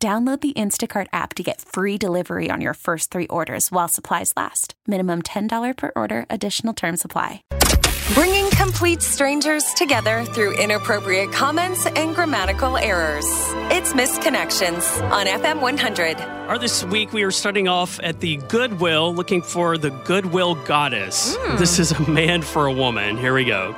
Download the Instacart app to get free delivery on your first three orders while supplies last. Minimum $10 per order, additional term supply. Bringing complete strangers together through inappropriate comments and grammatical errors. It's Missed Connections on FM 100. Our this week we are starting off at the Goodwill looking for the Goodwill Goddess. Hmm. This is a man for a woman. Here we go.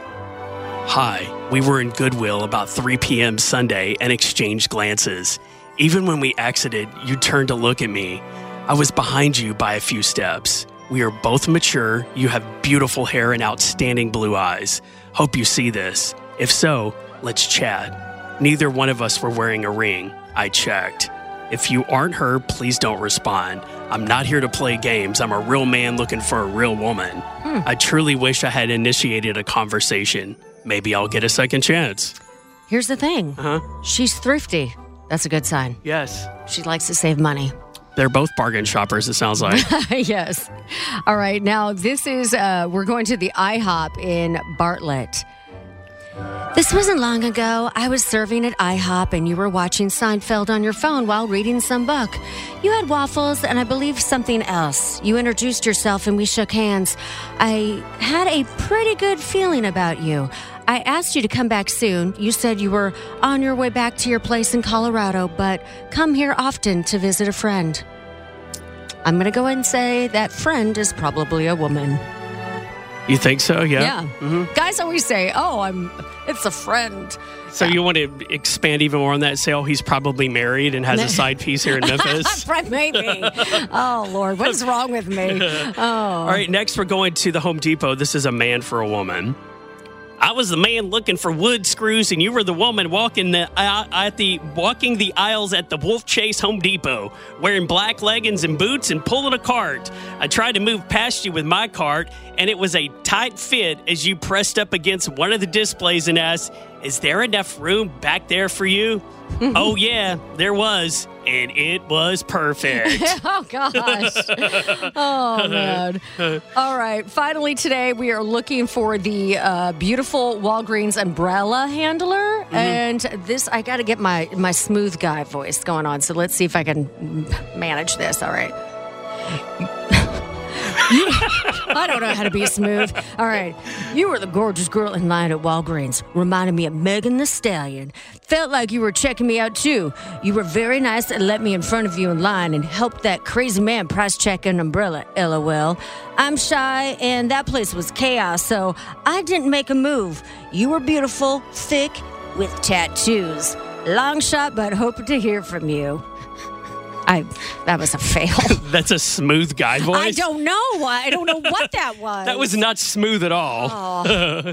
Hi, we were in Goodwill about 3 p.m. Sunday and exchanged glances. Even when we exited, you turned to look at me. I was behind you by a few steps. We are both mature. You have beautiful hair and outstanding blue eyes. Hope you see this. If so, let's chat. Neither one of us were wearing a ring. I checked. If you aren't her, please don't respond. I'm not here to play games. I'm a real man looking for a real woman. Hmm. I truly wish I had initiated a conversation. Maybe I'll get a second chance. Here's the thing Huh? she's thrifty. That's a good sign. Yes. She likes to save money. They're both bargain shoppers, it sounds like. yes. All right. Now, this is, uh, we're going to the IHOP in Bartlett. This wasn't long ago. I was serving at IHOP and you were watching Seinfeld on your phone while reading some book. You had waffles and I believe something else. You introduced yourself and we shook hands. I had a pretty good feeling about you. I asked you to come back soon. You said you were on your way back to your place in Colorado, but come here often to visit a friend. I'm going to go and say that friend is probably a woman. you think so? Yeah. Yeah. Mm-hmm. Guys always say, "Oh, I'm it's a friend." So you want to expand even more on that? Say, oh, he's probably married and has a side piece here in Memphis. Maybe. oh Lord, what is wrong with me? Oh. All right, next we're going to the Home Depot. This is a man for a woman. I was the man looking for wood screws, and you were the woman walking the uh, at the walking the aisles at the Wolfchase Home Depot, wearing black leggings and boots and pulling a cart. I tried to move past you with my cart, and it was a tight fit as you pressed up against one of the displays and asked, "Is there enough room back there for you?" oh yeah, there was, and it was perfect. Oh gosh. oh man. All right. Finally, today we are looking for the uh, beautiful Walgreens umbrella handler, and this I got to get my my smooth guy voice going on. So let's see if I can manage this. All right. I don't know how to be smooth. All right. You were the gorgeous girl in line at Walgreens. Reminded me of Megan Thee Stallion. Felt like you were checking me out too. You were very nice and let me in front of you in line and helped that crazy man price check an umbrella. LOL. I'm shy and that place was chaos, so I didn't make a move. You were beautiful, thick, with tattoos. Long shot, but hoping to hear from you. I that was a fail. That's a smooth guy voice. I don't know. I don't know what that was. That was not smooth at all. Oh.